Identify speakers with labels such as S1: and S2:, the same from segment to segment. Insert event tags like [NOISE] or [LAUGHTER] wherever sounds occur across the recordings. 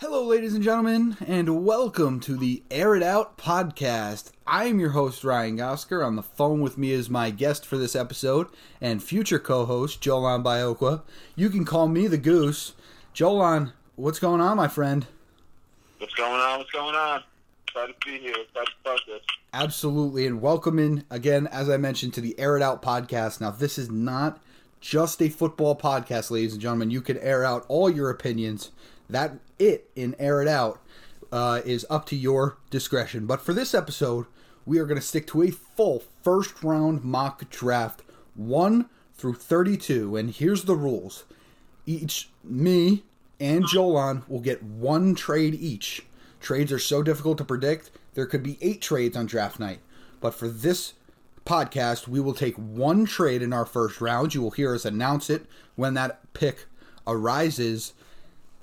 S1: Hello, ladies and gentlemen, and welcome to the Air It Out podcast. I am your host, Ryan Gosker. On the phone with me is my guest for this episode and future co host, Jolan Biokwa. You can call me the Goose. Jolan, what's going on, my friend?
S2: What's going on? What's going on? Excited to be here. Excited to start this.
S1: Absolutely, and welcome in again, as I mentioned, to the Air It Out podcast. Now, this is not just a football podcast, ladies and gentlemen. You can air out all your opinions. That it in Air It Out uh, is up to your discretion. But for this episode, we are going to stick to a full first round mock draft, 1 through 32. And here's the rules each, me and Jolan will get one trade each. Trades are so difficult to predict, there could be eight trades on draft night. But for this podcast, we will take one trade in our first round. You will hear us announce it when that pick arises.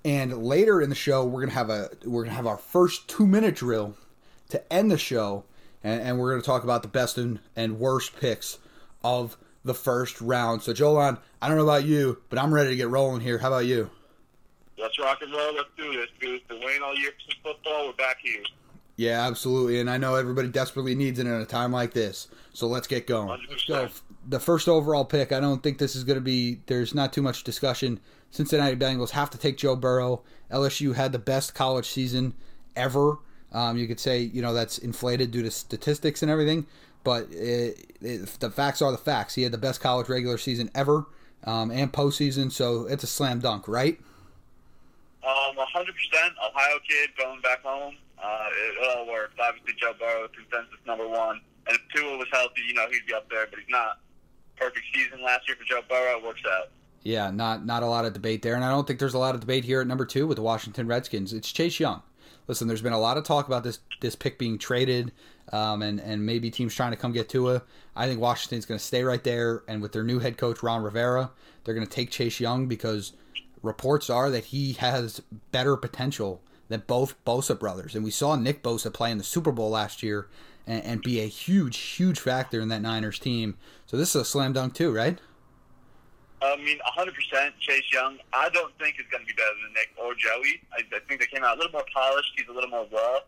S1: And later in the show, we're gonna have a we're gonna have our first two minute drill to end the show, and, and we're gonna talk about the best and, and worst picks of the first round. So Jolan, I don't know about you, but I'm ready to get rolling here. How about you?
S2: Let's rock and roll. Let's do this, dude. Been waiting all year for football. We're back here.
S1: Yeah, absolutely. And I know everybody desperately needs it in a time like this. So let's get going.
S2: 100%.
S1: Let's go. The first overall pick, I don't think this is going to be, there's not too much discussion. Cincinnati Bengals have to take Joe Burrow. LSU had the best college season ever. Um, you could say, you know, that's inflated due to statistics and everything. But it, it, the facts are the facts. He had the best college regular season ever um, and postseason. So it's a slam dunk, right?
S2: Um, 100% Ohio kid going back home. Uh, it all works. Obviously, Joe Burrow, consensus number one. And if Tua was healthy, you know, he'd be up there, but he's not. Perfect season last year for Joe Burrow. Works out.
S1: Yeah, not not a lot of debate there, and I don't think there's a lot of debate here at number two with the Washington Redskins. It's Chase Young. Listen, there's been a lot of talk about this this pick being traded, um, and and maybe teams trying to come get Tua. I think Washington's going to stay right there, and with their new head coach Ron Rivera, they're going to take Chase Young because reports are that he has better potential than both Bosa brothers, and we saw Nick Bosa play in the Super Bowl last year and, and be a huge huge factor in that Niners team. So this is a slam dunk too, right?
S2: I mean, 100% Chase Young. I don't think is going to be better than Nick or Joey. I, I think they came out a little more polished. He's a little more raw.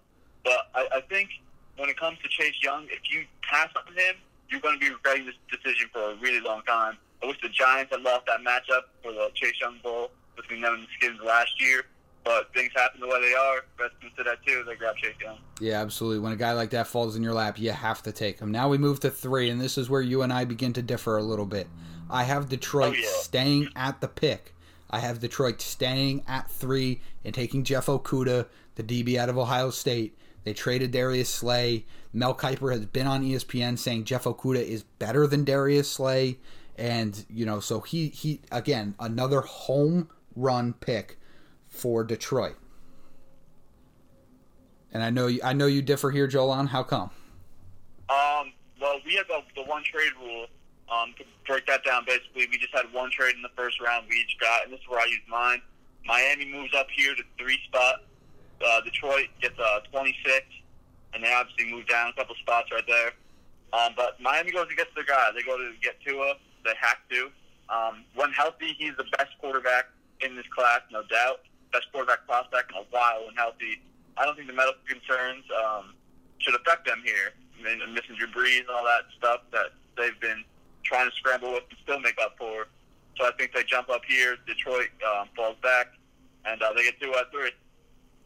S2: But I, I think when it comes to Chase Young, if you pass on him, you're going to be regretting this decision for a really long time. I wish the Giants had lost that matchup for the Chase Young Bowl between them and the Skins last year. But things happen the way they are. Redskins did that too. They grabbed Chase Young.
S1: Yeah, absolutely. When a guy like that falls in your lap, you have to take him. Now we move to three, and this is where you and I begin to differ a little bit. I have Detroit
S2: Oh, yeah.
S1: staying at the pick. I have Detroit staying at three and taking Jeff Okudah, the DB out of Ohio State. They traded Darius Slay. Mel Kiper has been on ESPN saying Jeff Okudah is better than Darius Slay, and you know, so he he again another home run pick for Detroit. And I know you, I know you differ here, Jolan. How come?
S2: Um, well, we have the, the one trade rule. Um, to break that down, basically, we just had one trade in the first round we each got, and this is where I use mine. Miami moves up here to three spot. Uh, Detroit gets uh, 26, and they obviously move down a couple spots right there. Um, but Miami goes and gets their guy. They go to get Tua. They have to. Um, when healthy, he's the best quarterback in this class, no doubt. Best quarterback prospect in a while when healthy. I don't think the medical concerns um, should affect them here. I mean, missing Drew Brees and all that stuff that they've been trying to scramble with and still make up for. So I think they jump up here. Detroit um, falls back, and uh, they get two out of three.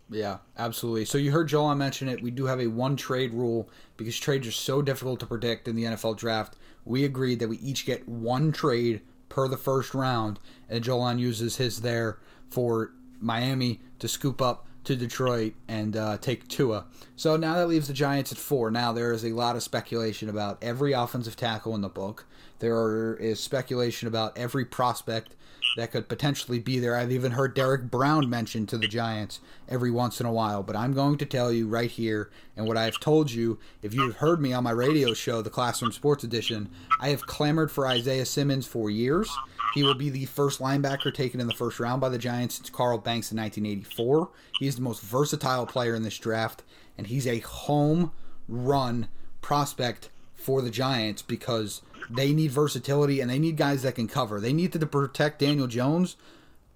S1: Yeah, absolutely. So you heard Joel mention it. We do have a one trade rule because trades are so difficult to predict in the NFL draft. We agreed that we each get one trade per the first round, and Jolan uses his there for Miami to scoop up to Detroit and uh, take Tua. So now that leaves the Giants at four. Now there is a lot of speculation about every offensive tackle in the book. There is speculation about every prospect that could potentially be there. I've even heard Derrick Brown mentioned to the Giants every once in a while. But I'm going to tell you right here, and what I've told you, if you've heard me on my radio show, the Classroom Sports Edition, I have clamored for Isaiah Simmons for years. He will be the first linebacker taken in the first round by the Giants since Carl Banks in 1984. He's the most versatile player in this draft, and he's a home run prospect for the Giants because they need versatility and they need guys that can cover. They need to protect Daniel Jones,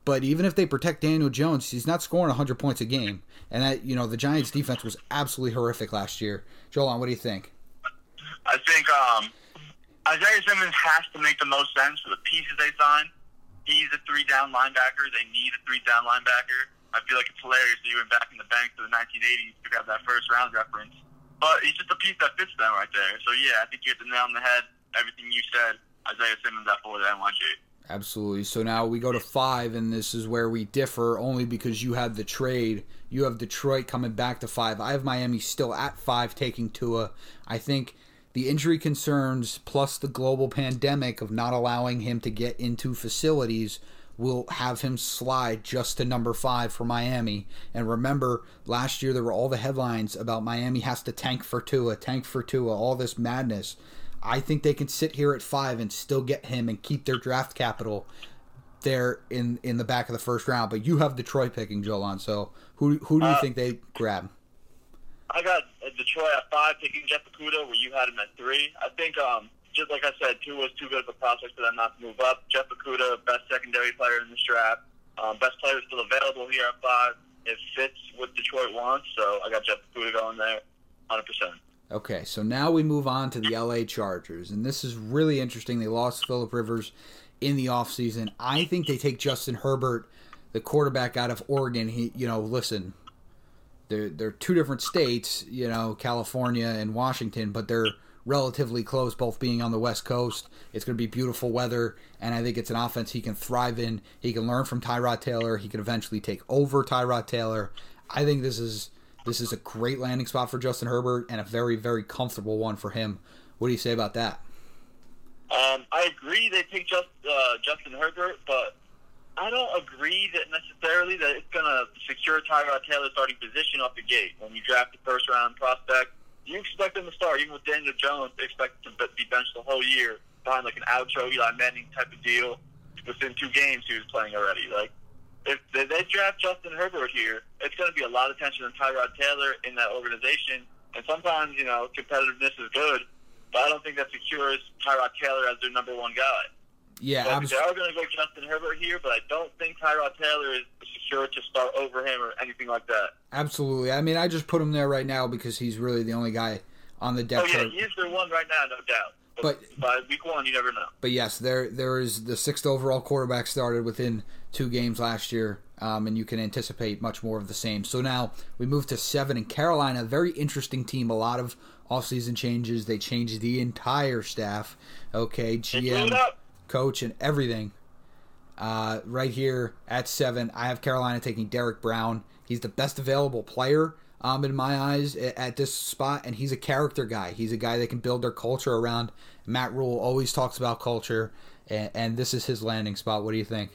S1: But even if they protect Daniel Jones, he's not scoring 100 points a game. And that, you know, the Giants' defense was absolutely horrific last year. Joel, what do you think?
S2: I think um, Isaiah Simmons has to make the most sense for the pieces they signed. He's a three down linebacker. They need a three down linebacker. I feel like it's hilarious that you went back in the bank to the 1980s to have that first round reference. But he's just a piece that fits them right there. So, yeah, I think you hit the nail on the head. Everything you said, Isaiah Simmons at four to NYG.
S1: Absolutely. So now we go to five, and this is where we differ only because you had the trade. You have Detroit coming back to five. I have Miami still at five, taking Tua. I think the injury concerns plus the global pandemic of not allowing him to get into facilities will have him slide just to number five for Miami. And remember, last year there were all the headlines about Miami has to tank for Tua, tank for Tua, all this madness. I think they can sit here at five and still get him and keep their draft capital there in in the back of the first round. But you have Detroit picking Jolan. So who who do you uh, think they grab?
S2: I got Detroit at five, picking Jeff Okudah, where you had him at three. I think um, just like I said, Tua was too good of a prospect for them not to move up. Jeff Okudah, best secondary player in this draft, um, best player still available here at five. It fits what Detroit wants, so I got Jeff Okudah going there, hundred percent.
S1: Okay, so now we move on to the LA Chargers, and this is really interesting. They lost Philip Rivers in the offseason. I think they take Justin Herbert, the quarterback out of Oregon. He, you know, listen, they're they're two different states, you know, California and Washington, but they're relatively close, both being on the West Coast. It's going to be beautiful weather, and I think it's an offense he can thrive in. He can learn from Tyrod Taylor. He can eventually take over Tyrod Taylor. I think this is this is a great landing spot for Justin Herbert and a very, very comfortable one for him. What do you say about that?
S2: Um, I agree they take just, uh, Justin Herbert, but I don't agree that necessarily that it's going to secure Tyrod Taylor's starting position off the gate. When you draft a first round prospect, you expect him to start. Even with Daniel Jones, they expect him to be benched the whole year behind like an outro Eli Manning type of deal. Within two games, he was playing already. Like if they, they draft Justin Herbert here, it's going to be a lot of tension on Tyrod Taylor in that organization. And sometimes, you know, competitiveness is good, but I don't think that secures Tyrod Taylor as their number one guy.
S1: Yeah,
S2: so they are going to go Justin Herbert here, but I don't think Tyrod Taylor is secure to start over him or anything like that.
S1: Absolutely. I mean, I just put him there right now because he's really the only guy on the depth
S2: oh, yeah, chart. he is their one right now, no doubt. But, but by week one, you never know.
S1: But yes, there there is the sixth overall quarterback started within two games last year, um, and you can anticipate much more of the same. So now we move to seven in Carolina. Very interesting team. A lot of offseason changes. They changed the entire staff. Okay, GM, coach, and everything. Uh, right here at seven, I have Carolina taking Derrick Brown. He's the best available player um, in my eyes at this spot, and he's a character guy. He's a guy that can build their culture around. Matt Rhule always talks about culture, and, and this is his landing spot. What do you think?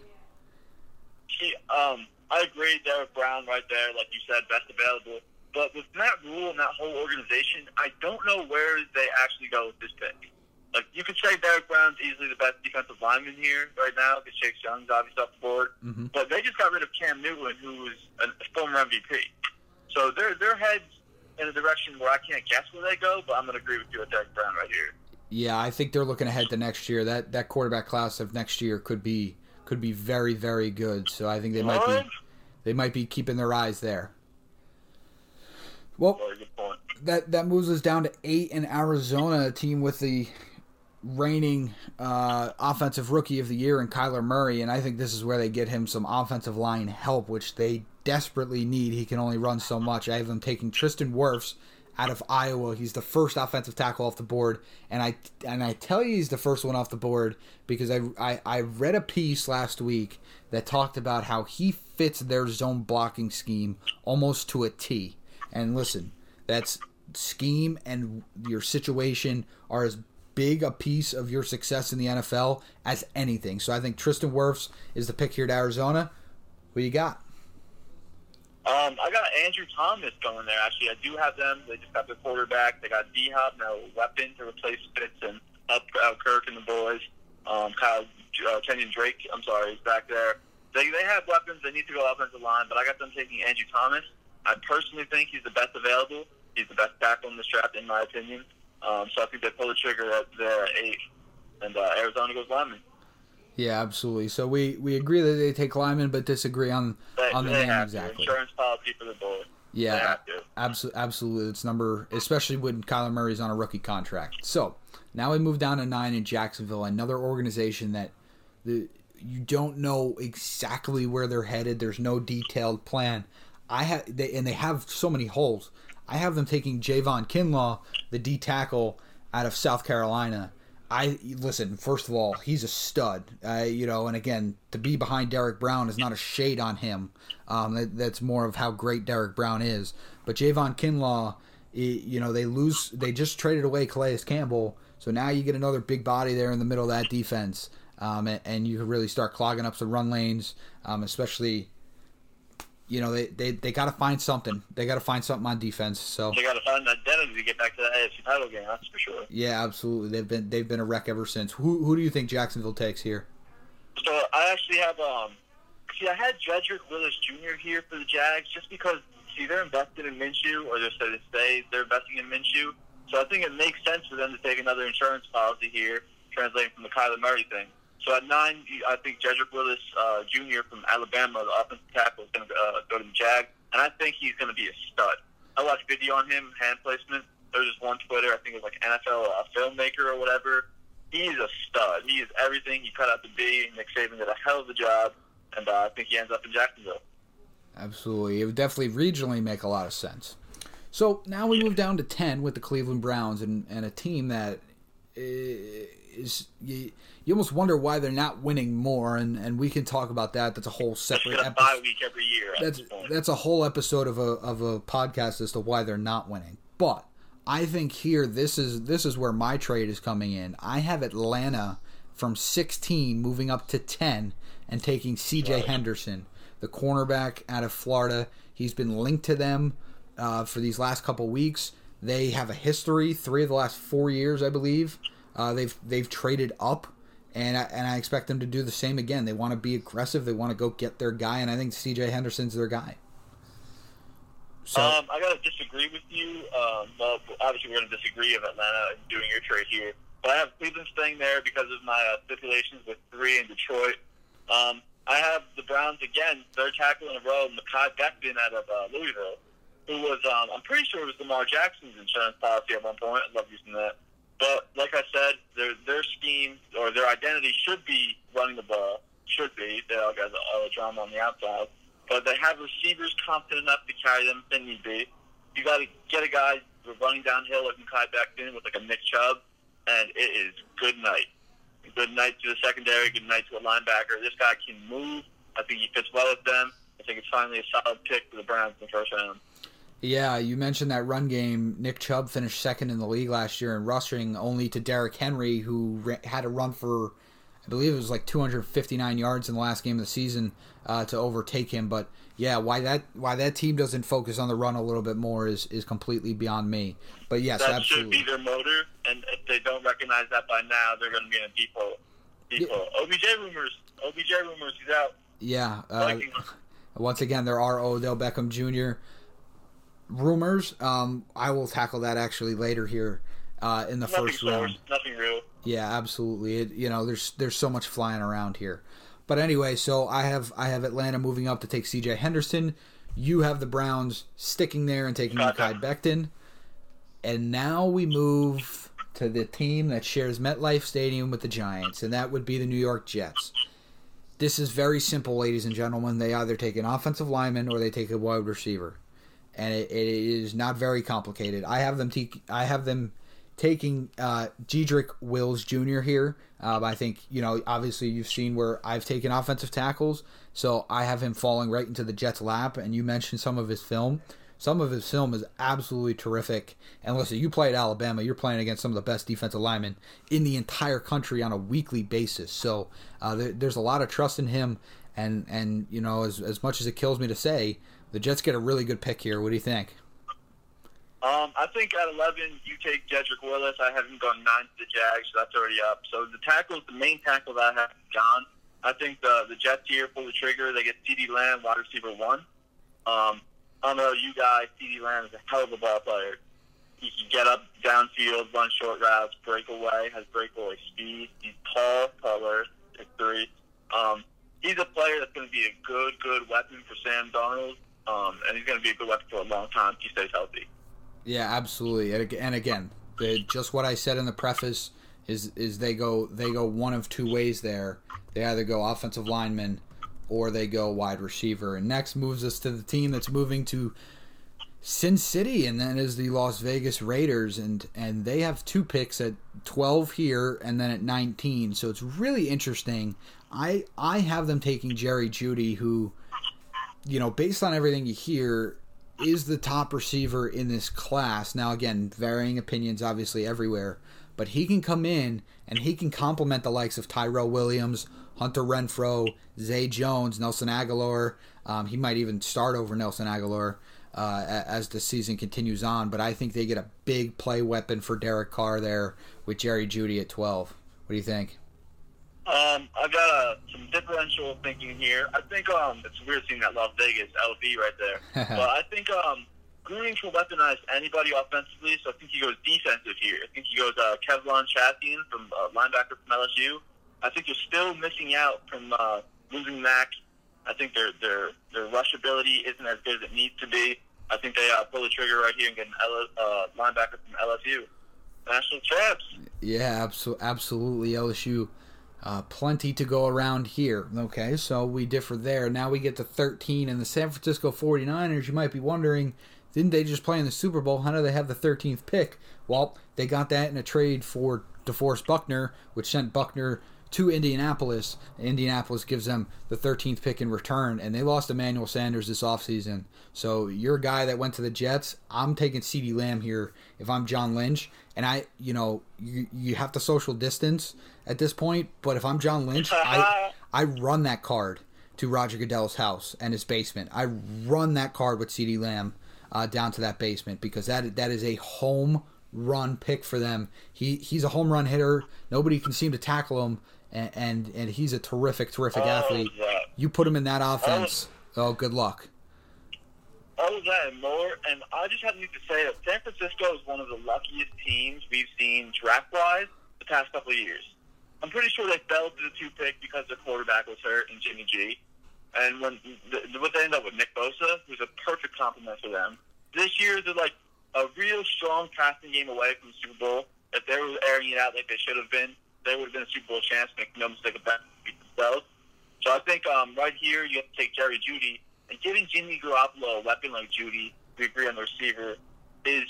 S2: Um, I agree, Derrick Brown right there, like you said, best available. But with Matt Rhule and that whole organization, I don't know where they actually go with this pick. Like you could say Derrick Brown's easily the best defensive lineman here right now because Chase Young's obviously off the board. Mm-hmm. But they just got rid of Cam Newton, who was a former MVP. So their their heads in a direction where I can't guess where they go. But I'm going to agree with you with Derrick Brown right here.
S1: Yeah, I think they're looking ahead to next year. That that quarterback class of next year could be could be very very good. So I think they might be they might be keeping their eyes there. Well, that that moves us down to eight in Arizona, a team with the reigning uh, offensive rookie of the year in Kyler Murray, and I think this is where they get him some offensive line help, which they desperately need. He can only run so much. I have them taking Tristan Wirfs out of Iowa. He's the first offensive tackle off the board, and I and I tell you he's the first one off the board because I I, I read a piece last week that talked about how he fits their zone blocking scheme almost to a T. And listen, that's scheme and your situation are as big a piece of your success in the NFL as anything. So I think Tristan Wirfs is the pick here at Arizona. Who you got?
S2: Um, I got Andrew Thomas going there. Actually, I do have them. They just got their quarterback. They got D Hop now, weapon to replace Fitz and up uh, Kirk and the boys. Um, Kyle uh, Kenyon Drake. I'm sorry, he's back there. They they have weapons. They need to go offensive line, but I got them taking Andrew Thomas. I personally think he's the best available. He's the best tackle in this draft, in my opinion. Um, so I think they pull the trigger at at eight, and uh, Arizona goes lineman.
S1: Yeah, absolutely. So we, we agree that they take Lyman, but disagree on
S2: They,
S1: on the name exactly.
S2: Insurance policy for the bullet.
S1: Yeah, absolutely, absolutely. It's number, especially when Kyler Murray's on a rookie contract. So now we move down to nine in Jacksonville, another organization that the you don't know exactly where they're headed. There's no detailed plan. I have, they, and they have so many holes. I have them taking Javon Kinlaw, the D tackle out of South Carolina. I listen. First of all, he's a stud. Uh, you know, and again, to be behind Derrick Brown is not a shade on him. Um, that, that's more of how great Derrick Brown is. But Javon Kinlaw, you know, they lose. They just traded away Calais Campbell, so now you get another big body there in the middle of that defense, um, and, and you can really start clogging up some run lanes, um, especially. You know, they, they, they got to find something. They got to find something on defense. So
S2: They got to find an identity to get back to the AFC title game. That's for sure.
S1: yeah, absolutely. They've been they've been a wreck ever since. Who who do you think Jacksonville takes here?
S2: So I actually have um. See, I had Jedrick Wills Jr. here for the Jags just because see they're invested in Minshew, or they're so to say they're investing in Minshew. So I think it makes sense for them to take another insurance policy here, translating from the Kyler Murray thing. So at nine, I think Jedrick Wills uh, Jr. from Alabama, the offensive tackle, is going to uh, go to the Jag, and I think he's going to be a stud. I watched video on him, hand placement. There was just one Twitter, I think it was like NFL uh, filmmaker or whatever. He's a stud. He is everything he cut out to be. Nick Saban did a hell of a job, and uh, I think he ends up in Jacksonville.
S1: Absolutely. It would definitely regionally make a lot of sense. So now we move down to 10 with the Cleveland Browns and, and a team that is. You, you almost wonder why they're not winning more, and, and we can talk about that. That's a whole separate episode.
S2: bye week every year.
S1: That's that's a whole episode of a of a podcast as to why they're not winning. But I think here this is this is where my trade is coming in. I have Atlanta from 16 moving up to 10 and taking CJ Henderson, the cornerback out of Florida. He's been linked to them uh, for these last couple weeks. They have a history, three of the last four years, I believe. Uh, they've they've traded up, and I, and I expect them to do the same again. They want to be aggressive. They want to go get their guy, and I think C.J. Henderson's their guy. So
S2: Um, I gotta disagree with you. Um, well, obviously we're gonna disagree of Atlanta doing your trade here, but I have Cleveland staying there because of my uh, stipulations with three in Detroit. Um, I have the Browns again, third tackle in a row, Mekhi Becton out of uh, Louisville, who was um, I'm pretty sure it was Lamar Jackson's insurance policy at one point. I love using that. But like I said, their their scheme identity should be running the ball. Should be. They all got all the drama on the outside. But they have receivers confident enough to carry them if they need be. You got to get a guy running downhill like Mekhi Becton with like a Nick Chubb, and it is good night. Good night to the secondary. Good night to a linebacker. This guy can move. I think he fits well with them. I think it's finally a solid pick for the Browns in the first round.
S1: yeah, you mentioned that run game. Nick Chubb finished second in the league last year in rushing, only to Derrick Henry, who had a run for, I believe it was like 259 yards in the last game of the season uh, to overtake him. But yeah, why that why that team doesn't focus on the run a little bit more is is completely beyond me. But yes,
S2: that
S1: absolutely.
S2: should be their motor, and if they don't recognize that by now, they're going to be in a deep hole. Deep
S1: Yeah.
S2: hole. OBJ rumors. OBJ rumors. He's out.
S1: Yeah. Uh, once again, there are Odell Beckham Jr. rumors. Um, I will tackle that actually later here uh, in the
S2: Nothing
S1: first
S2: sourced.
S1: round.
S2: Nothing real.
S1: Yeah, absolutely. It, you know, there's there's so much flying around here. But anyway, so I have I have Atlanta moving up to take C.J. Henderson. You have the Browns sticking there and taking. Mekhi Becton. And now we move to the team that shares MetLife Stadium with the Giants, and that would be the New York Jets. This is very simple, ladies and gentlemen. They either take an offensive lineman or they take a wide receiver, and it, it is not very complicated. I have them. Te- I have them taking uh, Jedrick Wills Jr. here. Um, I think you know. Obviously, you've seen where I've taken offensive tackles, so I have him falling right into the Jets' lap. And you mentioned some of his film. Some of his film is absolutely terrific. And listen, you play at Alabama, you're playing against some of the best defensive linemen in the entire country on a weekly basis. So uh, there, there's a lot of trust in him. And and you know, as as much as it kills me to say, the Jets get a really good pick here. What do you think?
S2: Um, I think at 11, you take Jedrick Wills. I have him going 9 to the Jags, so that's already up. So the tackles, the main tackle that I have gone. I think the, the Jets here pull the trigger. They get CeeDee Lamb, wide receiver 1. Um, I don't know you guys, CeeDee Lamb is a hell of a ball player. He can get up downfield, run short routes, break away, has breakaway speed. He's tall, taller, pick three. Um, he's a player that's going to be a good, good weapon for Sam Darnold, um, and he's going to be a good weapon for a long time if he stays healthy.
S1: Yeah, absolutely. And again, just what I said in the preface is is they go they go one of two ways there. They either go offensive lineman or they go wide receiver. And next moves us to the team that's moving to Sin City, and that is the Las Vegas Raiders, and and they have two picks at twelve here, and then at nineteen. So it's really interesting. I I have them taking Jerry Jeudy, who, you know, based on everything you hear, is the top receiver in this class. Now, again, varying opinions obviously everywhere, but he can come in and he can complement the likes of Tyrell Williams, Hunter Renfrow, Zay Jones, Nelson Agholor. Um, he might even start over Nelson Agholor uh, as the season continues on, but I think they get a big play weapon for Derek Carr there with Jerry Jeudy at 12. What do you think?
S2: Um, I got uh, some differential thinking here. I think um, it's weird seeing that Las Vegas LV right there, [LAUGHS] but I think um, Green can weaponize anybody offensively. So I think he goes defensive here. I think he goes uh, K'Lavon Chaisson from uh, linebacker from LSU. I think you're still missing out from uh, losing Mack. I think their their their rush ability isn't as good as it needs to be. I think they uh, pull the trigger right here and get an L- uh, linebacker from LSU. National champs.
S1: Yeah, abso- absolutely. LSU, uh, plenty to go around here. Okay, so we differ there. Now we get to 13 and the San Francisco 49ers. You might be wondering, didn't they just play in the Super Bowl? How do they have the 13th pick? Well, they got that in a trade for DeForest Buckner, which sent Buckner to Indianapolis. Indianapolis gives them the 13th pick in return, and they lost Emmanuel Sanders this offseason. So you're a guy that went to the Jets. I'm taking CeeDee Lamb here if I'm John Lynch. And I, you know, you, you have to social distance at this point, but if I'm John Lynch, I, I run that card to Roger Goodell's house and his basement. I run that card with CeeDee Lamb uh, down to that basement because that that is a home run pick for them. He he's a home run hitter. Nobody can seem to tackle him, and and, and he's a terrific, terrific
S2: Oh,
S1: athlete.
S2: yeah.
S1: You put him in that offense. Oh, good luck.
S2: all of that and more. And I just have to say that San Francisco is one of the luckiest teams we've seen draft wise the past couple of years. I'm pretty sure they fell to the two pick because their quarterback was hurt and Jimmy G. And when the, what they end up with Nick Bosa, who's a perfect complement for them. This year they're like a real strong passing game away from the Super Bowl. If they were airing it out like they should have been, they would have been a Super Bowl chance. Make no mistake about it, themselves. So I think um, right here you have to take Jerry Jeudy and giving Jimmy Garoppolo a weapon like Jeudy, we agree on the receiver, is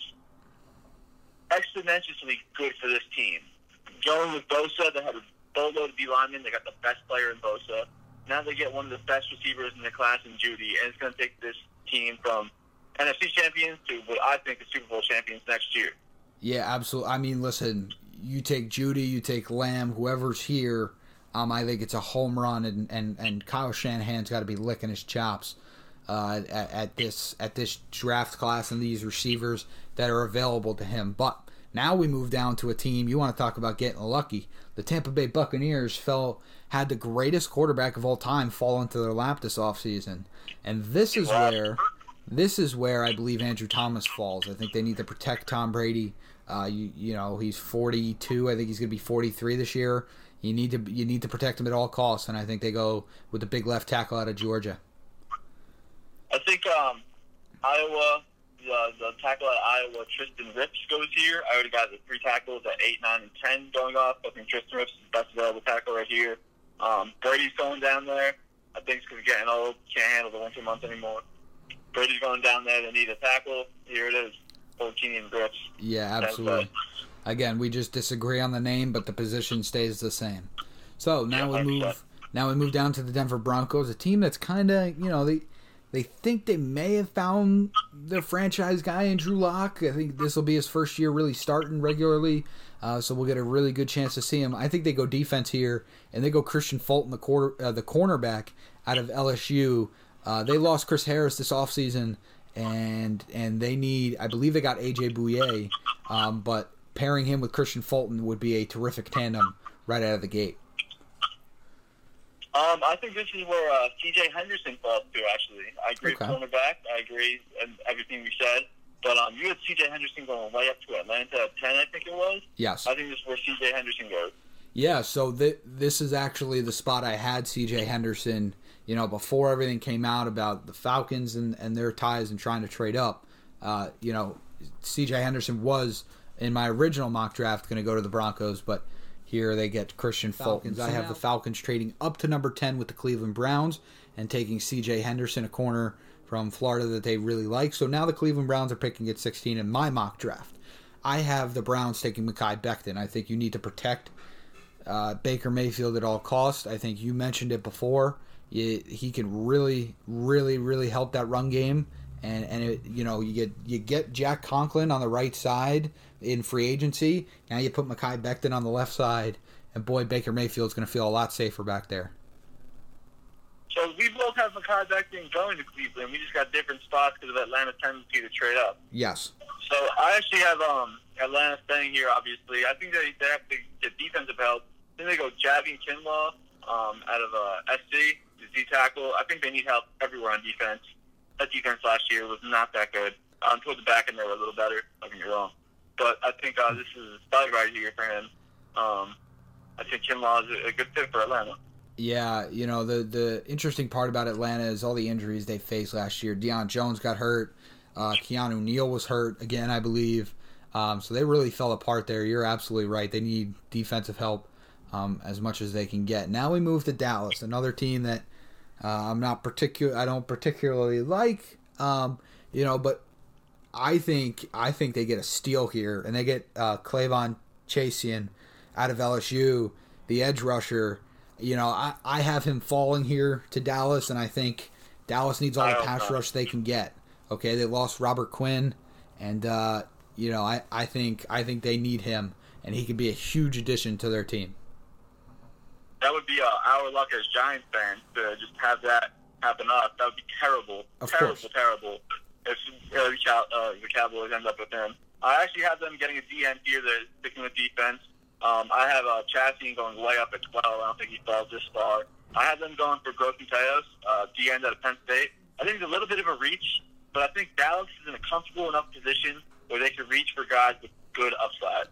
S2: exponentially good for this team. Going with Bosa, they had a boatload of D linemen. They got the best player in Bosa. Now they get one of the best receivers in the class in Jeudy, and it's going to take this team from NFC champions to what I think is Super Bowl champions next year.
S1: Yeah, absolutely. I mean, listen, you take Jeudy, you take Lamb, whoever's here. Um, I think it's a home run, and and, and Kyle Shanahan's got to be licking his chops uh, at, at this at this draft class and these receivers that are available to him. But now we move down to a team you want to talk about getting lucky. The Tampa Bay Buccaneers fell had the greatest quarterback of all time fall into their lap this offseason. And this is where this is where I believe Andrew Thomas falls. I think they need to protect Tom Brady. Uh, you, you know he's 42. I think he's going to be 43 this year. You need to you need to protect him at all costs, and I think they go with the big left tackle out of Georgia.
S2: I think um, Iowa, the, the tackle at Iowa, Tristan Wirfs goes here. I already got the three tackles at 8, 9, and 10 going off. I think Tristan Wirfs is the best available tackle right here. Um, Brady's going down there. I think because getting old, can't handle the winter months anymore. Brady's going down there. They need a tackle. Here it is. 14 and Wirfs.
S1: Yeah, absolutely. Again, we just disagree on the name, but the position stays the same. So now
S2: Yeah,
S1: we
S2: 100%.
S1: move. Now we move down to the Denver Broncos, a team that's kind of you know they they think they may have found their franchise guy in Drew Lock. I think this will be his first year really starting regularly, uh, so we'll get a really good chance to see him. I think they go defense here, and they go Kristian Fulton, the quarter uh, the cornerback out of LSU. Uh, they lost Chris Harris this offseason, and and they need I believe they got AJ Bouye, um, but pairing him with Kristian Fulton would be a terrific tandem right out of the gate.
S2: Um, I think this is where uh, C.J. Henderson falls to. Actually, I agree
S1: Okay.
S2: with cornerback. I agree and everything we said. But um, you had C.J. Henderson going way up to Atlanta at ten, I think it was.
S1: Yes.
S2: I think this is where C.J. Henderson goes.
S1: Yeah, so th- this is actually the spot I had CJ Henderson, you know, before everything came out about the Falcons and, and their ties and trying to trade up. Uh, you know, CJ Henderson was in my original mock draft going to go to the Broncos, but here they get Christian Falcons. I have the Falcons trading up to number 10 with the Cleveland Browns and taking CJ Henderson, a corner from Florida that they really like. So now the Cleveland Browns are picking at 16 in my mock draft. I have the Browns taking Mekhi Becton. I think you need to protect uh, Baker Mayfield at all costs. I think you mentioned it before. You, he can really, really, really help that run game. And and it, you know you get you get Jack Conklin on the right side in free agency. Now you put Mekhi Becton on the left side, and boy, Baker Mayfield's going to feel a lot safer back there.
S2: So we both have Mekhi Becton going to Cleveland. We just got different spots because of Atlanta's tendency to trade up.
S1: Yes.
S2: So I actually have um, Atlanta staying here. Obviously, I think they, they have to get defensive help. Then they go Javon Kinlaw um, out of uh, SC, the tackle. I think they need help everywhere on defense. That defense last year was not that good. Um, towards the back end, they were a little better. Don't get me wrong, but I think uh, this is probably right here for him. Um, I think Kinlaw is a, a good fit for Atlanta.
S1: Yeah, you know the the interesting part about Atlanta is all the injuries they faced last year. Deion Jones got hurt. Uh, Keanu Neal was hurt again, I believe. Um, so they really fell apart there. You're absolutely right. They need defensive help um, as much as they can get. Now we move to Dallas, another team that uh, I'm not particular. I don't particularly like. Um, you know, but I think I think they get a steal here, and they get uh, K'Lavon Chaisson out of LSU, the edge rusher. You know, I, I have him falling here to Dallas, and I think Dallas needs all the pass rush they can get. Okay, they lost Robert Quinn, and uh, you know, I, I think I think they need him, and he could be a huge addition to their team.
S2: That would be uh, our luck as Giants fans to just have that happen to us. That would be terrible,
S1: Of
S2: terrible,
S1: course.
S2: terrible. If uh, the uh, the Cowboys end up with him, I actually have them getting a DN here. They're sticking with defense. Um, I have uh, Chastain going way up at 12. I don't think he falls this far. I have them going for Gross-Matos, uh, DN out of Penn State. I think it's a little bit of a reach, but I think Dallas is in a comfortable enough position where they can reach for guys with good upside. That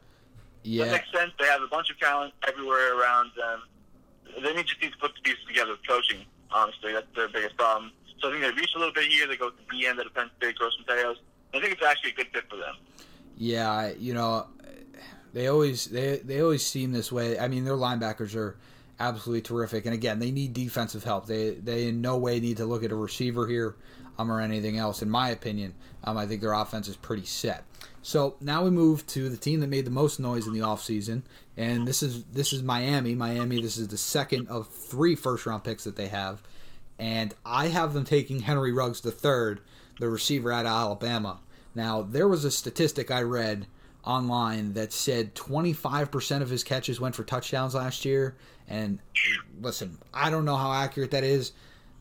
S1: Yeah,
S2: makes sense. They have a bunch of talent everywhere around them. They need just need to put the pieces together with coaching. Honestly, that's their biggest problem. So I think they reach a little bit here. They go to the end of the Penn State, Gross Teos. I think it's actually a good fit for them.
S1: yeah. You know, they always they they always seem this way. I mean, their linebackers are absolutely terrific, and again, they need defensive help. They they in no way need to look at a receiver here, um, or anything else. In my opinion, um, I think their offense is pretty set. So now we move to the team that made the most noise in the offseason, and this is this is Miami. Miami. This is the second of three first round picks that they have, and I have them taking Henry Ruggs the third, the receiver out of Alabama. Now there was a statistic I read online that said 25% of his catches went for touchdowns last year, and listen, I don't know how accurate that is,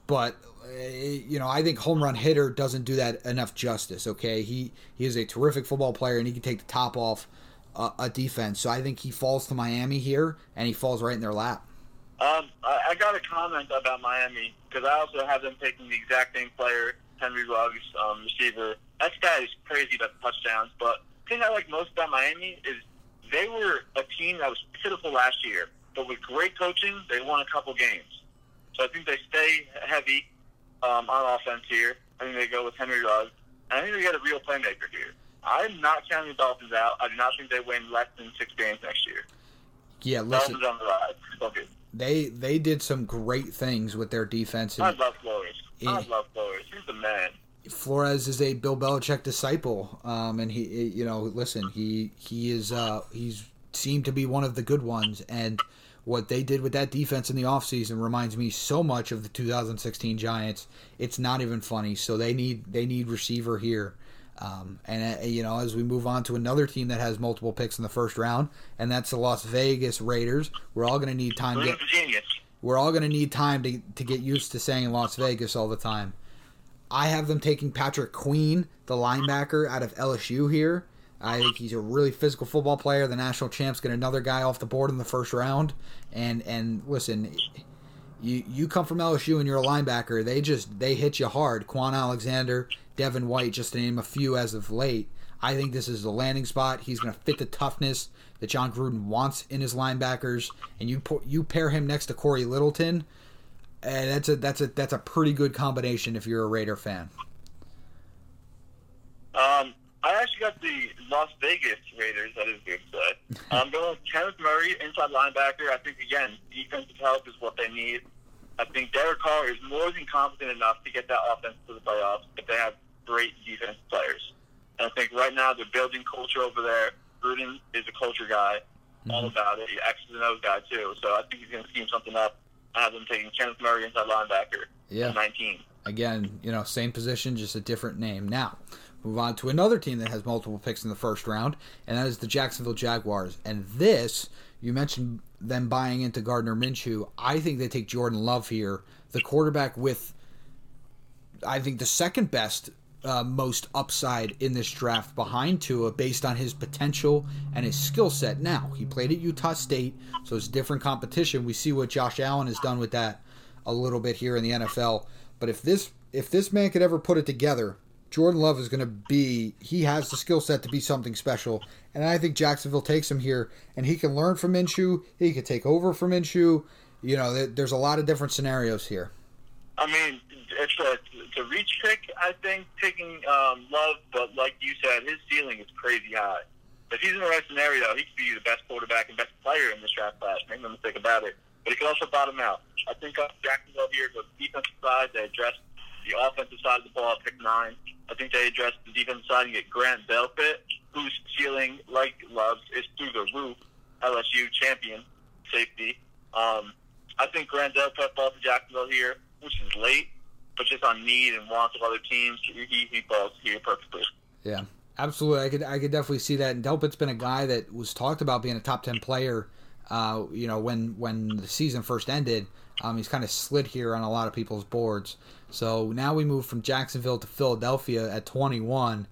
S1: but you know, I think home run hitter doesn't do that enough justice. Okay, he he is a terrific football player, and he can take the top off uh, a defense. So I think he falls to Miami here, and he falls right in their lap.
S2: Um, I, I got a comment about Miami because I also have them taking the exact same player, Henry Ruggs, um, receiver. That guy is crazy about the touchdowns. But the thing I like most about Miami is they were a team that was pitiful last year, but with great coaching, they won a couple games. So I think they stay heavy um, on offense here. I think they go with Henry Ruggs. And I think they get a real playmaker here. I'm not counting the Dolphins out. I do not think they win less than six games next year.
S1: Yeah, listen,
S2: Dolphins on the ride. Okay.
S1: they they did some great things with their defense.
S2: I love Flores. I love Flores. He's the man.
S1: Flores is a Bill Belichick disciple, um, and he, you know, listen, he he is uh, he's seemed to be one of the good ones, and what they did with that defense in the offseason reminds me so much of the 2016 Giants. It's not even funny. So they need they need receiver here. Um, and uh, you know, as we move on to another team that has multiple picks in the first round, and that's the Las Vegas Raiders. We're all going to need time to get
S2: is a genius.
S1: we're all going to need time to, to get used to saying Las Vegas all the time. I have them taking Patrick Queen, the linebacker out of LSU here. I think he's a really physical football player. The national champs get another guy off the board in the first round. And and listen, you you come from LSU and you're a linebacker. They just they hit you hard. Kwon Alexander, Devin White, just to name a few as of late. I think this is the landing spot. He's going to fit the toughness that Jon Gruden wants in his linebackers, and you you pair him next to Cory Littleton, and that's a that's a that's a pretty good combination if you're a Raider fan.
S2: Um, I actually got the Las Vegas Raiders. That is good side. I'm going with Kenneth Murray, inside linebacker. I think again, defensive help is what they need. I think Derek Carr is more than competent enough to get that offense to the playoffs if they have great defense players. And I think right now they're building culture over there. Gruden is a culture guy, mm-hmm. all about it. He X's and O's guy too. So I think he's going to scheme something up. I have them taking Kenneth Murray inside linebacker.
S1: Yeah.
S2: 19.
S1: Again, you know, same position, just a different name. Now, move on to another team that has multiple picks in the first round, and that is the Jacksonville Jaguars. And this, you mentioned them buying into Gardner Minshew. I think they take Jordan Love here, the quarterback with, I think, the second best uh, most upside in this draft behind Tua based on his potential and his skill set. Now, he played at Utah State, so it's different competition. We see what Josh Allen has done with that a little bit here in the NFL. But if this if this man could ever put it together, Jordan Love is going to be he has the skill set to be something special. And I think Jacksonville takes him here and he can learn from Minshew, he could take over from Minshew. You know, there's a lot of different scenarios here.
S2: I mean, it's a, it's a reach pick, I think, taking um, Love, but like you said, his ceiling is crazy high. If he's in the right scenario, he could be the best quarterback and best player in this draft class. Make no mistake about it. But he could also bottom out. I think uh, Jacksonville here goes defensive side. They address the offensive side of the ball, pick nine. I think they address the defensive side and get Grant Delpit, whose ceiling, like Love's, is through the roof. LSU champion safety. Um, I think Grant Delpit falls to Jacksonville here, which is late, but just on need and wants of other teams, he, he falls here perfectly.
S1: Yeah, absolutely. I could I could definitely see that. And Delpit's been a guy that was talked about being a top ten player. Uh, you know, when when the season first ended, um, he's kind of slid here on a lot of people's boards. So now we move from Jacksonville to Philadelphia at 21.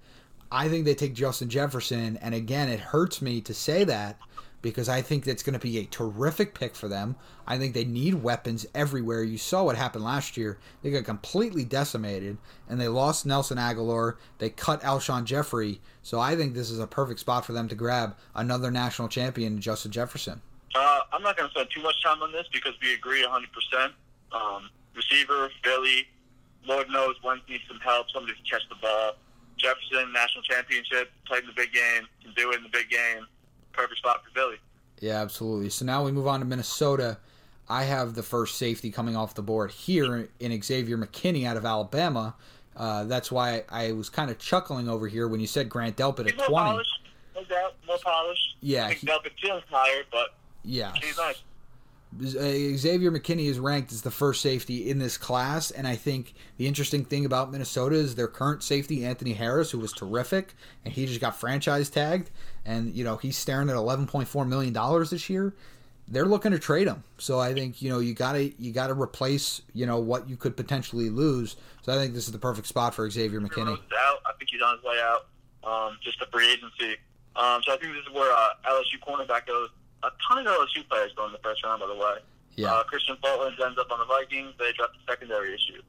S1: I think they take Justin Jefferson, and again, it hurts me to say that because I think that's going to be a terrific pick for them. I think they need weapons everywhere. You saw what happened last year. They got completely decimated, and they lost Nelson Agholor. They cut Alshon Jeffery. So I think this is a perfect spot for them to grab another national champion, Justin Jefferson.
S2: Uh, I'm not going to spend too much time on this because we agree 100%. Um, receiver, Philly, Lord knows Wentz needs some help, somebody to catch the ball. Jefferson, national championship, played in the big game, can do it in the big game. Perfect spot for Philly.
S1: Yeah, absolutely. So now we move on to Minnesota. I have the first safety coming off the board here in Xavier McKinney out of Alabama. Uh, that's why I was kind of chuckling over here when you said Grant Delpit at 20.
S2: Polished, no doubt, more polished.
S1: Yeah.
S2: I think he, Delpit feels tired, but
S1: yeah. Uh, Xavier McKinney is ranked as the first safety in this class, and I think the interesting thing about Minnesota is their current safety, Anthony Harris, who was terrific, and he just got franchise tagged, and you know he's staring at 11.4 million dollars this year. They're looking to trade him, so I think you know you gotta you gotta replace you know what you could potentially lose. So I think this is the perfect spot for Xavier McKinney.
S2: Out. I think he's on his way out. Um, just a free agency. Um, so I think this is where uh, LSU cornerback goes a ton of LSU players go in the first round, by the way.
S1: Yeah.
S2: Uh, Kristian Fulton ends up on the Vikings. They drop the secondary issue.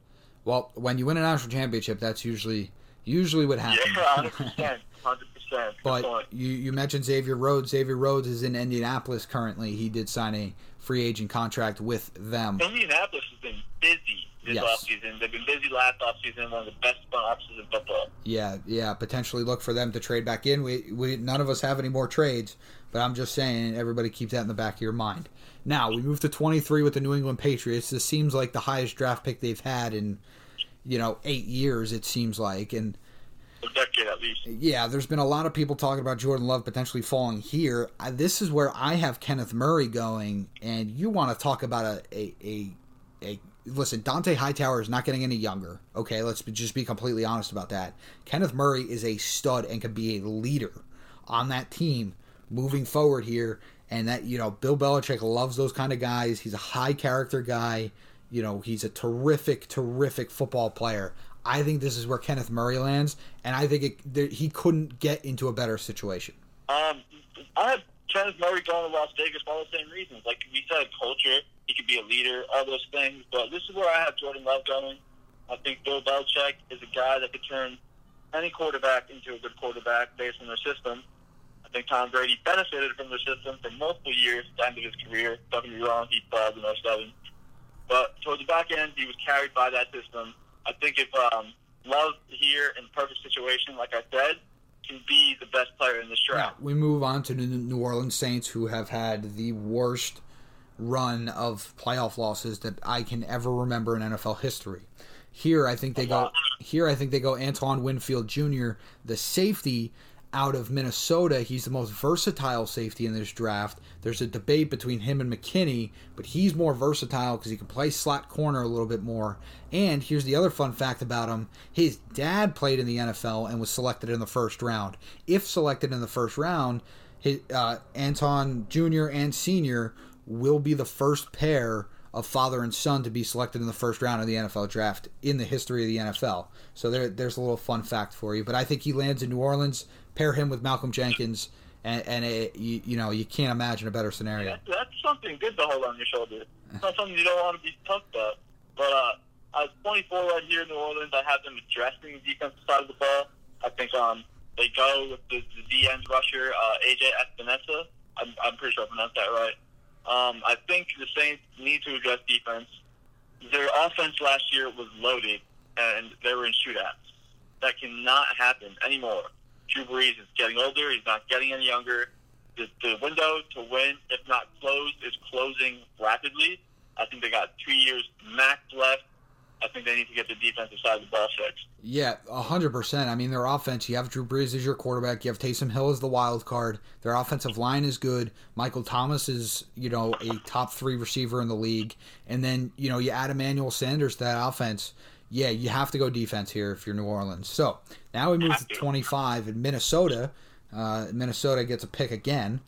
S1: Well, when you win a national championship, that's usually usually what happens.
S2: Yeah, hundred [LAUGHS] percent, hundred percent.
S1: But you you mentioned Xavier Rhodes. Xavier Rhodes is in Indianapolis currently. He did sign a free agent contract with them.
S2: Indianapolis has been busy this yes. offseason. They've been busy last offseason, one of the best offseasons in football.
S1: Yeah, yeah. Potentially look for them to trade back in. We we none of us have any more trades, but I'm just saying, everybody keep that in the back of your mind. Now we move to 23 with the New England Patriots. This seems like the highest draft pick they've had in, you know, eight years. It seems like, and
S2: a decade at least.
S1: Yeah, there's been a lot of people talking about Jordan Love potentially falling here. I, this is where I have Kenneth Murray going, and you want to talk about a a, a, a listen, Dont'a Hightower is not getting any younger. Okay, let's just be completely honest about that. Kenneth Murray is a stud and can be a leader on that team moving forward here. And that, you know, Bill Belichick loves those kind of guys. He's a high character guy. You know, he's a terrific, terrific football player. I think this is where Kenneth Murray lands, and I think it, there, he couldn't get into a better situation.
S2: Um, I have Kenneth Murray going to Las Vegas for all the same reasons. Like we said, culture. He could be a leader, all those things. But this is where I have Jordan Love going. I think Bill Belichick is a guy that could turn any quarterback into a good quarterback based on their system. Think Tom Brady benefited from the system for multiple years at the end of his career. Don't get me wrong, he balled in 07. But towards the back end, he was carried by that system. I think if um, Love here in perfect situation, like I said, can be the best player in this draft.
S1: Yeah, we move on to the New Orleans Saints, who have had the worst run of playoff losses that I can ever remember in NFL history. Here, I think they go. Here, I think they go. Antoine Winfield Jr., the safety out of Minnesota. He's the most versatile safety in this draft. There's a debate between him and McKinney, but he's more versatile because he can play slot corner a little bit more. And here's the other fun fact about him his dad played in the NFL and was selected in the first round. If selected in the first round, his, uh, Anton Jr. and Sr. will be the first pair of father and son to be selected in the first round of the NFL draft in the history of the NFL. So there, there's a little fun fact for you. But I think he lands in New Orleans pair him with Malcolm Jenkins, and, and it, you, you, know you can't imagine a better scenario.
S2: Yeah, that's something good to hold on your shoulder. It's not something you don't want to be talked about. But uh, was 24 right here in New Orleans, I have them addressing the defensive side of the ball. I think um, they go with the, the D end rusher uh, AJ Epenesa. I'm, I'm pretty sure I pronounced that right. Um, I think the Saints need to address defense. Their offense last year was loaded, and they were in shootouts. That cannot happen anymore. Drew Brees is getting older. He's not getting any younger. The, the window to win, if not closed, is closing rapidly. I think they got two years max left. I think they need to get the defensive side of the ball fixed.
S1: Yeah, hundred percent. I mean, their offense. You have Drew Brees as your quarterback. You have Taysom Hill as the wild card. Their offensive line is good. Michael Thomas is, you know, a top three receiver in the league. And then, you know, you add Emmanuel Sanders to that offense yeah, you have to go defense here if you're New Orleans. So now we move to 25 in Minnesota. Uh, Minnesota gets a pick again,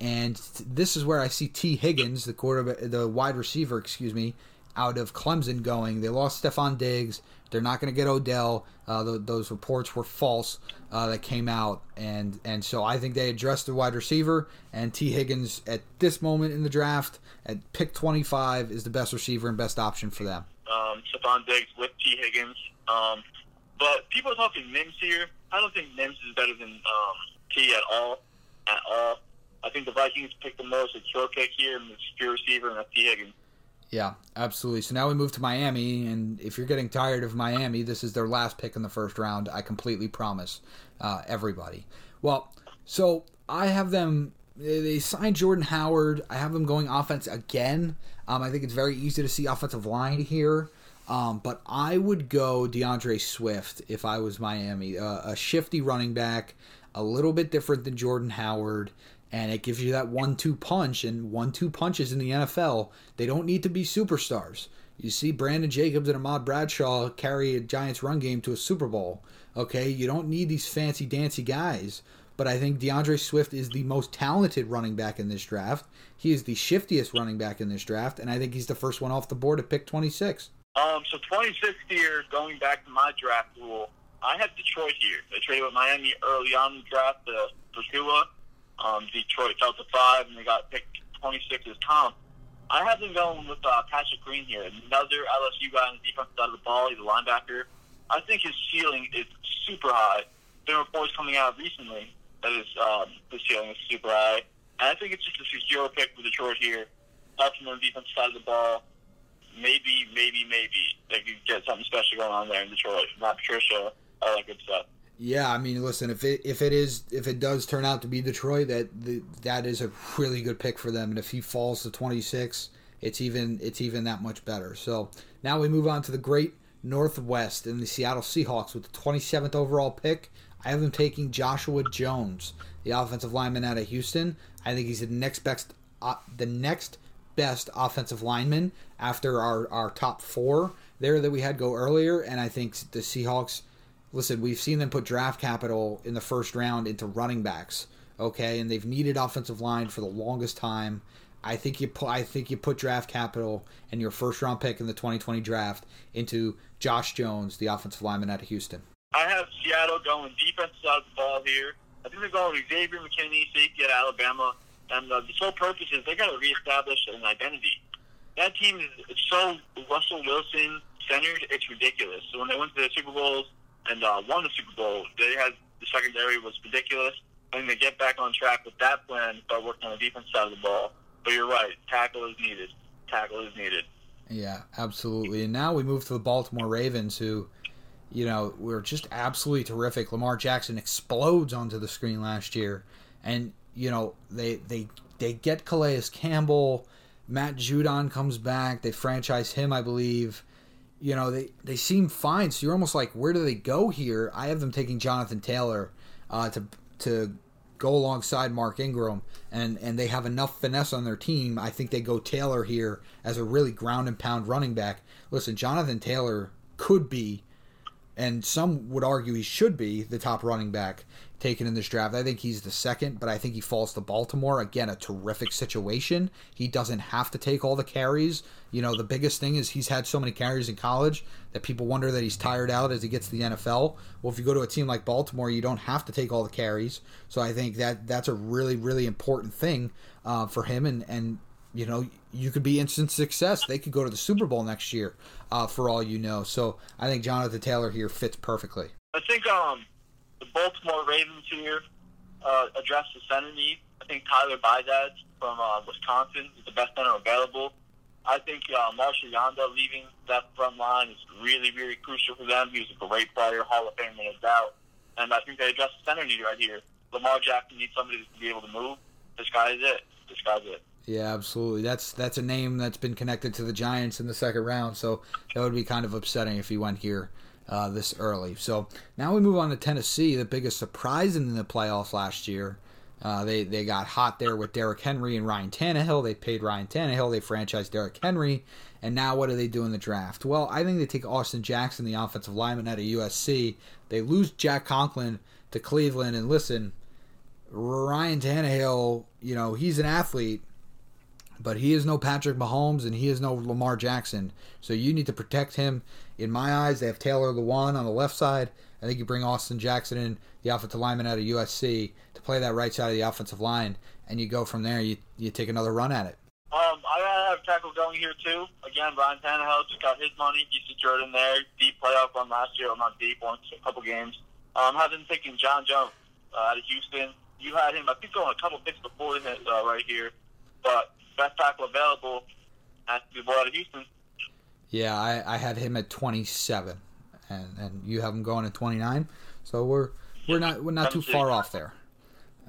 S1: and this is where I see Tee Higgins, the quarterback, the wide receiver, excuse me, out of Clemson going. They lost Stefon Diggs. They're not going to get Odell. Uh, th- those reports were false uh, that came out, and and so I think they addressed the wide receiver. And Tee Higgins at this moment in the draft at pick 25 is the best receiver and best option for them
S2: um, Stefon Diggs with Tee Higgins. Um, but people are talking Mims here. I don't think Mims is better than um, T at all. At all. I think the Vikings picked the most secure pick here and the secure receiver, and that's Tee Higgins.
S1: Yeah, absolutely. So now we move to Miami, and if you're getting tired of Miami, this is their last pick in the first round. I completely promise uh, everybody. Well, so I have them. They signed Jordan Howard. I have them going offense again. Um, I think it's very easy to see offensive line here. Um, but I would go D'Andre Swift if I was Miami. Uh, a shifty running back, a little bit different than Jordan Howard, and it gives you that one-two punch. And one-two punches in the NFL, they don't need to be superstars. You see Brandon Jacobs and Ahmad Bradshaw carry a Giants run game to a Super Bowl. Okay, you don't need these fancy dancy guys but I think D'Andre Swift is the most talented running back in this draft. He is the shiftiest running back in this draft, and I think he's the first one off the board at pick 26.
S2: Um, so 26 here, going back to my draft rule, I had Detroit here. They traded with Miami early on in the draft to, Tua. Um, Detroit fell to five, and they got picked 26 as Tom. I have them going with uh, Patrick Queen here, another LSU guy on the defensive side of the ball. He's a linebacker. I think his ceiling is super high. There were reports coming out recently that is um, the ceiling is super high. And I think it's just a secure pick for Detroit here. Helps them the defensive side of the ball. Maybe, maybe, maybe they could get something special going on there in Detroit. Matt Patricia, all that good stuff.
S1: Yeah, I mean, listen, if it if it is if it does turn out to be Detroit, that the, that is a really good pick for them. And if he falls to twenty six, it's even it's even that much better. So now we move on to the great Northwest and the Seattle Seahawks with the twenty seventh overall pick. I have them taking Joshua Jones, the offensive lineman out of Houston. I think he's the next best, uh, the next best offensive lineman after our, our top four there that we had go earlier. And I think the Seahawks, listen, we've seen them put draft capital in the first round into running backs. Okay, and they've needed offensive line for the longest time. I think you put I think you put draft capital and your first round pick in the 2020 draft into Josh Jones, the offensive lineman out of Houston.
S2: I have Seattle going defensive side of the ball here. I think they're going with Xavier McKinney, safety at Alabama. And uh, the sole purpose is they got to reestablish an identity. That team is so Russell Wilson centered, it's ridiculous. So when they went to the Super Bowls, and uh, won the Super Bowl. They had the secondary was ridiculous. I think they get back on track with that plan, start working on the defense side of the ball. But you're right, tackle is needed. Tackle is needed.
S1: Yeah, absolutely. And now we move to the Baltimore Ravens, who, you know, were just absolutely terrific. Lamar Jackson explodes onto the screen last year, and you know they they they get Calais Campbell. Matt Judon comes back. They franchise him, I believe. You know, they, they seem fine. So you're almost like, where do they go here? I have them taking Jonathan Taylor uh, to to go alongside Mark Ingram, and and they have enough finesse on their team. I think they go Taylor here as a really ground and pound running back. Listen, Jonathan Taylor could be, and some would argue he should be the top running back taken in this draft. I think he's the second, but I think he falls to Baltimore. Again, a terrific situation. He doesn't have to take all the carries. You know, the biggest thing is he's had so many carries in college that people wonder that he's tired out as he gets to the NFL. Well, if you go to a team like Baltimore, you don't have to take all the carries. So I think that that's a really, really important thing uh, for him. And, and, you know, you could be instant success. They could go to the Super Bowl next year, uh, for all you know. So I think Jonathan Taylor here fits perfectly.
S2: I think um, the Baltimore Ravens here uh, address the center need. I think Tyler Biadasz from uh, Wisconsin is the best center available. I think uh, Marshal Yanda leaving that front line is really, really crucial for them. He was a great player, Hall of Fame, no doubt. And I think they address the center need right here. Lamar Jackson needs somebody to be able to move. This guy is it. This guy's it.
S1: Yeah, absolutely. That's that's a name that's been connected to the Giants in the second round, so that would be kind of upsetting if he went here uh, this early. So now we move on to Tennessee, the biggest surprise in the playoffs last year. Uh, they they got hot there with Derrick Henry and Ryan Tannehill. They paid Ryan Tannehill. They franchised Derrick Henry. And now what do they do in the draft? Well, I think they take Austin Jackson, the offensive lineman out of USC. They lose Jack Conklin to Cleveland. And listen, Ryan Tannehill, you know, he's an athlete, but he is no Patrick Mahomes and he is no Lamar Jackson. So you need to protect him. In my eyes, they have Taylor Lewan on the left side. I think you bring Austin Jackson in, the offensive lineman out of USC, to play that right side of the offensive line, and you go from there. You you take another run at it.
S2: Um, I have tackle going here too. Again, Ryan Tannehill just got his money. He secured in there. Deep playoff run last year. I'm not deep, once a couple games. Um, have been taking John Jones uh, out of Houston. You had him, I think, going a couple picks before him uh, right here. But best tackle available has to be out of Houston.
S1: Yeah, I, I had him at 27, and and you have him going at 29. So we're we're not we're not too far off there.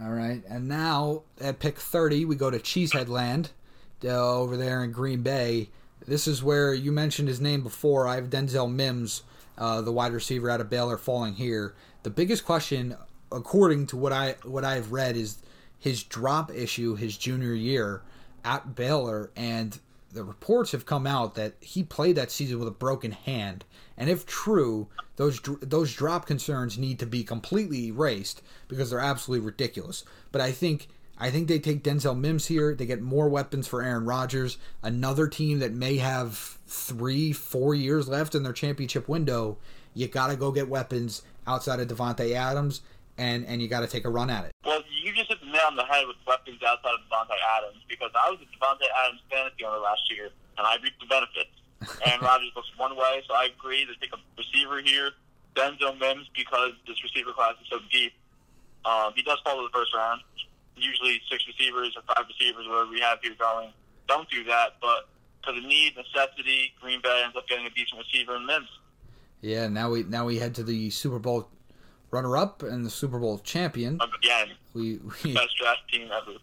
S1: All right, and now at pick 30, we go to Cheesehead Land uh, over there in Green Bay. This is where you mentioned his name before. I have Denzel Mims, uh, the wide receiver out of Baylor, falling here. The biggest question, according to what I what I've read, is his drop issue his junior year at Baylor, and the reports have come out that he played that season with a broken hand. And if true, those those drop concerns need to be completely erased because they're absolutely ridiculous. But I think I think they take Denzel Mims here. They get more weapons for Aaron Rodgers, another team that may have three, four years left in their championship window. You got to go get weapons outside of Davante Adams, and and you got to take a run at it.
S2: Well, you just hit the nail on the head with weapons outside of Davante Adams because I was a Davante Adams fantasy owner last year, and I reaped the benefits. and [LAUGHS] Rodgers looks one way, so I agree to take a receiver here. Denzel Mims because this receiver class is so deep. Um, he does fall to the first round. Usually six receivers or five receivers, whatever we have here going. Don't do that, but because of need, necessity, Green Bay ends up getting a decent receiver in Mims.
S1: Yeah, now we now we head to the Super Bowl runner-up and the Super Bowl champion.
S2: Um, again,
S1: we, we
S2: best draft team ever.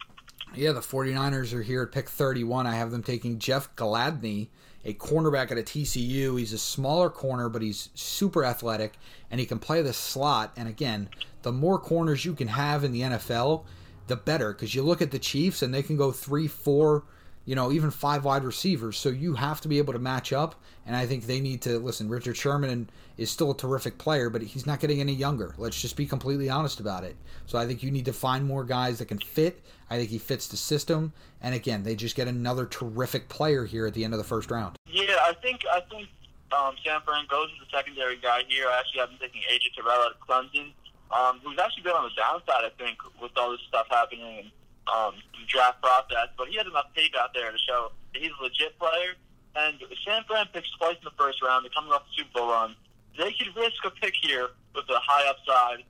S1: Yeah, the 49ers are here at pick 31. I have them taking Jeff Gladney, a cornerback at a TCU. He's a smaller corner, but he's super athletic, and he can play the slot. And again, the more corners you can have in the NFL, the better, because you look at the Chiefs, and they can go three, four, you know, even five wide receivers. So you have to be able to match up. And I think they need to listen. Richard Sherman is still a terrific player, but he's not getting any younger. Let's just be completely honest about it. So I think you need to find more guys that can fit. I think he fits the system. And again, they just get another terrific player here at the end of the first round.
S2: Yeah, I think I think um, San Fran goes with the secondary guy here. I actually have been taking AJ Terrell out of Clemson, um, who's actually been on the downside, I think, with all this stuff happening um, draft process. But he has enough tape out there to show that he's a legit player. And San Fran picks twice in the first round. They're coming off the Super Bowl run. they could risk a pick here with a high upside,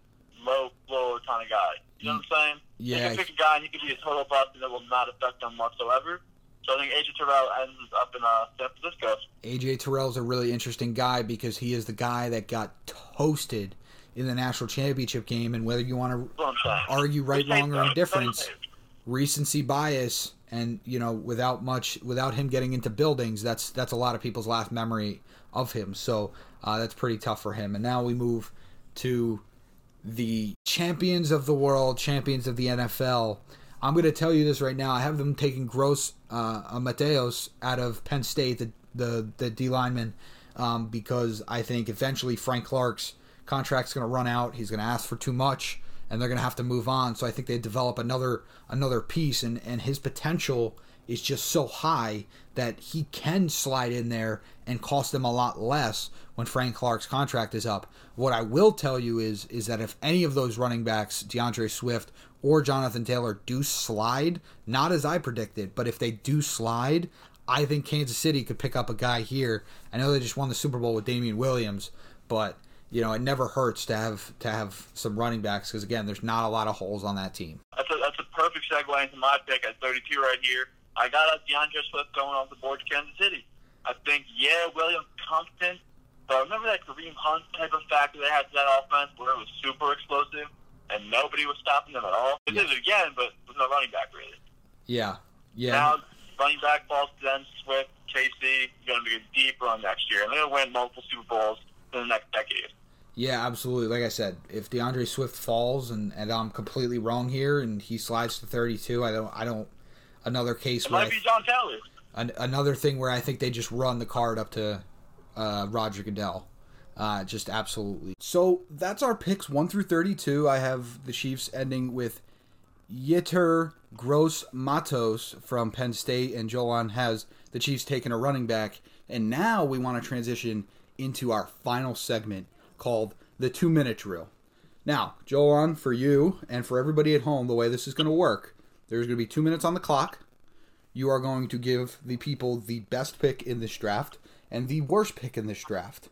S2: low floor kind of guy. You know what I'm saying?
S1: Yeah.
S2: They could pick a guy and he could be a total bust and it will not affect them whatsoever. So I think AJ Terrell ends up in uh, San Francisco.
S1: AJ Terrell's a really interesting guy because he is the guy that got toasted in the national championship game, and whether you want to
S2: That's what I'm saying.
S1: argue right, wrong, or indifference, recency bias, and you know, without much, without him getting into buildings, that's that's a lot of people's last memory of him. So uh, that's pretty tough for him. And now we move to the champions of the world, champions of the NFL. I'm going to tell you this right now. I have them taking Gross uh, Matos out of Penn State, the the, the D lineman, um, because I think eventually Frank Clark's contract's going to run out. He's going to ask for too much, and they're going to have to move on. So I think they develop another another piece, and and his potential is just so high that he can slide in there and cost them a lot less when Frank Clark's contract is up. What I will tell you is is that if any of those running backs, D'Andre Swift or Jonathan Taylor, do slide, not as I predicted, but if they do slide, I think Kansas City could pick up a guy here. I know they just won the Super Bowl with Damien Williams, but you know it never hurts to have to have some running backs because again, there's not a lot of holes on that team.
S2: That's a, that's a perfect segue into my pick at 32 right here. I got a D'Andre Swift going off the board to Kansas City. I think, yeah, William competent, but remember that Kareem Hunt type of factor they had to that offense where it was super explosive and nobody was stopping them at all? They did it again, but with no running back really.
S1: Yeah, yeah.
S2: Now, running back falls to them, Swift, KC, going to be a deep run next year, and they're going to win multiple Super Bowls in the next decade.
S1: Yeah, absolutely. Like I said, if D'Andre Swift falls and, and I'm completely wrong here and he slides to 32, I don't I don't another case
S2: It
S1: where
S2: might
S1: I,
S2: be John Taylor.
S1: an, another thing where I think they just run the card up to uh, Roger Goodell. Uh, just absolutely. So that's our picks one through 32. I have the Chiefs ending with Yetur Gross Matos from Penn State, and Jolan has the Chiefs taking a running back. And now we want to transition into our final segment called the two minute drill. Now, Jolan, for you and for everybody at home, the way this is going to work, there's going to be two minutes on the clock. You are going to give the people the best pick in this draft and the worst pick in this draft.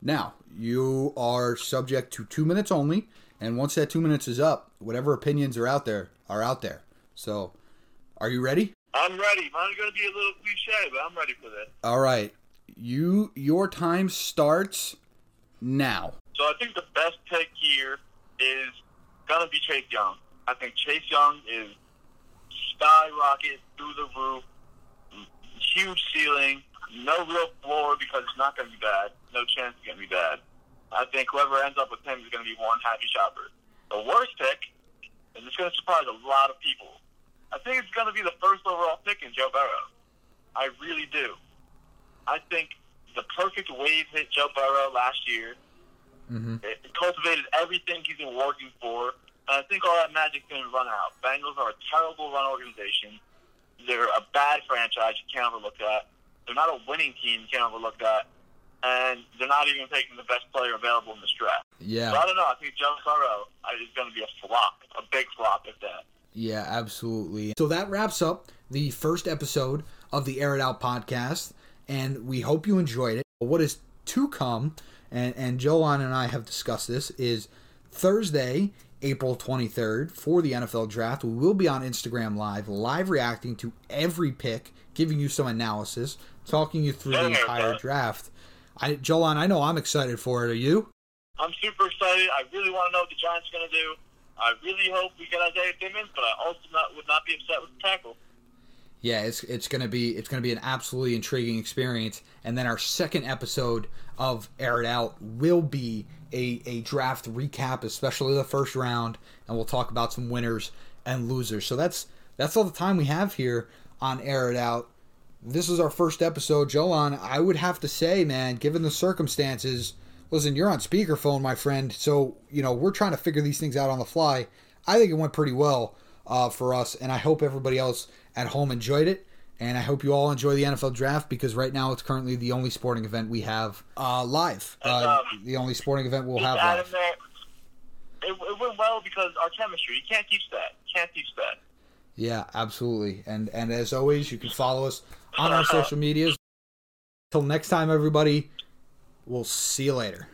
S1: Now, you are subject to two minutes only, and once that two minutes is up, whatever opinions are out there are out there. So, are you ready?
S2: I'm ready. Mine's going to be a little cliche, but I'm ready for this.
S1: All right. You your time starts now.
S2: So I think the best pick here is gonna be Chase Young. I think Chase Young is skyrocket through the roof, huge ceiling, no real floor because it's not gonna be bad. No chance it's gonna be bad. I think whoever ends up with him is gonna be one happy shopper. The worst pick, and it's gonna surprise a lot of people. I think it's gonna be the first overall pick in Joe Burrow. I really do. I think the perfect wave hit Joe Burrow last year.
S1: Mm-hmm.
S2: It cultivated everything he's been working for. And I think all that magic's going to run out. Bengals are a terrible run organization. They're a bad franchise you can't overlook that. They're not a winning team you can't overlook that. And they're not even taking the best player available in this draft. So I
S1: Yeah.
S2: don't know. I think Joe Burrow uh, is going to be a flop, a big flop at that.
S1: Yeah, absolutely. So that wraps up the first episode of the Air It Out podcast, and we hope you enjoyed it. What is to come, and, and and I have discussed this, is Thursday, April 23rd, for the NFL draft. We will be on Instagram Live, live reacting to every pick, giving you some analysis, talking you through the entire draft. I, Joanne, I know I'm excited for it. Are you?
S2: I'm super excited. I really want to know what the Giants are going to do. I really hope we get Isaiah Simmons, but I also not, would not be upset with the tackle.
S1: Yeah, it's it's gonna be it's gonna be an absolutely intriguing experience. And then our second episode of Air It Out will be a, a draft recap, especially the first round, and we'll talk about some winners and losers. So that's that's all the time we have here on Air It Out. This is our first episode, Jolan. I would have to say, man, given the circumstances, listen, you're on speakerphone, my friend. So you know we're trying to figure these things out on the fly. I think it went pretty well uh, for us, and I hope everybody else at home enjoyed it. And I hope you all enjoy the NFL draft because right now it's currently the only sporting event we have uh, live. Uh,
S2: um,
S1: the only sporting event we'll have live.
S2: there, it, it went well because our chemistry. You can't teach that. You can't teach that.
S1: Yeah, absolutely. And and as always, you can follow us [LAUGHS] on our social medias. Till next time, everybody. We'll see you later.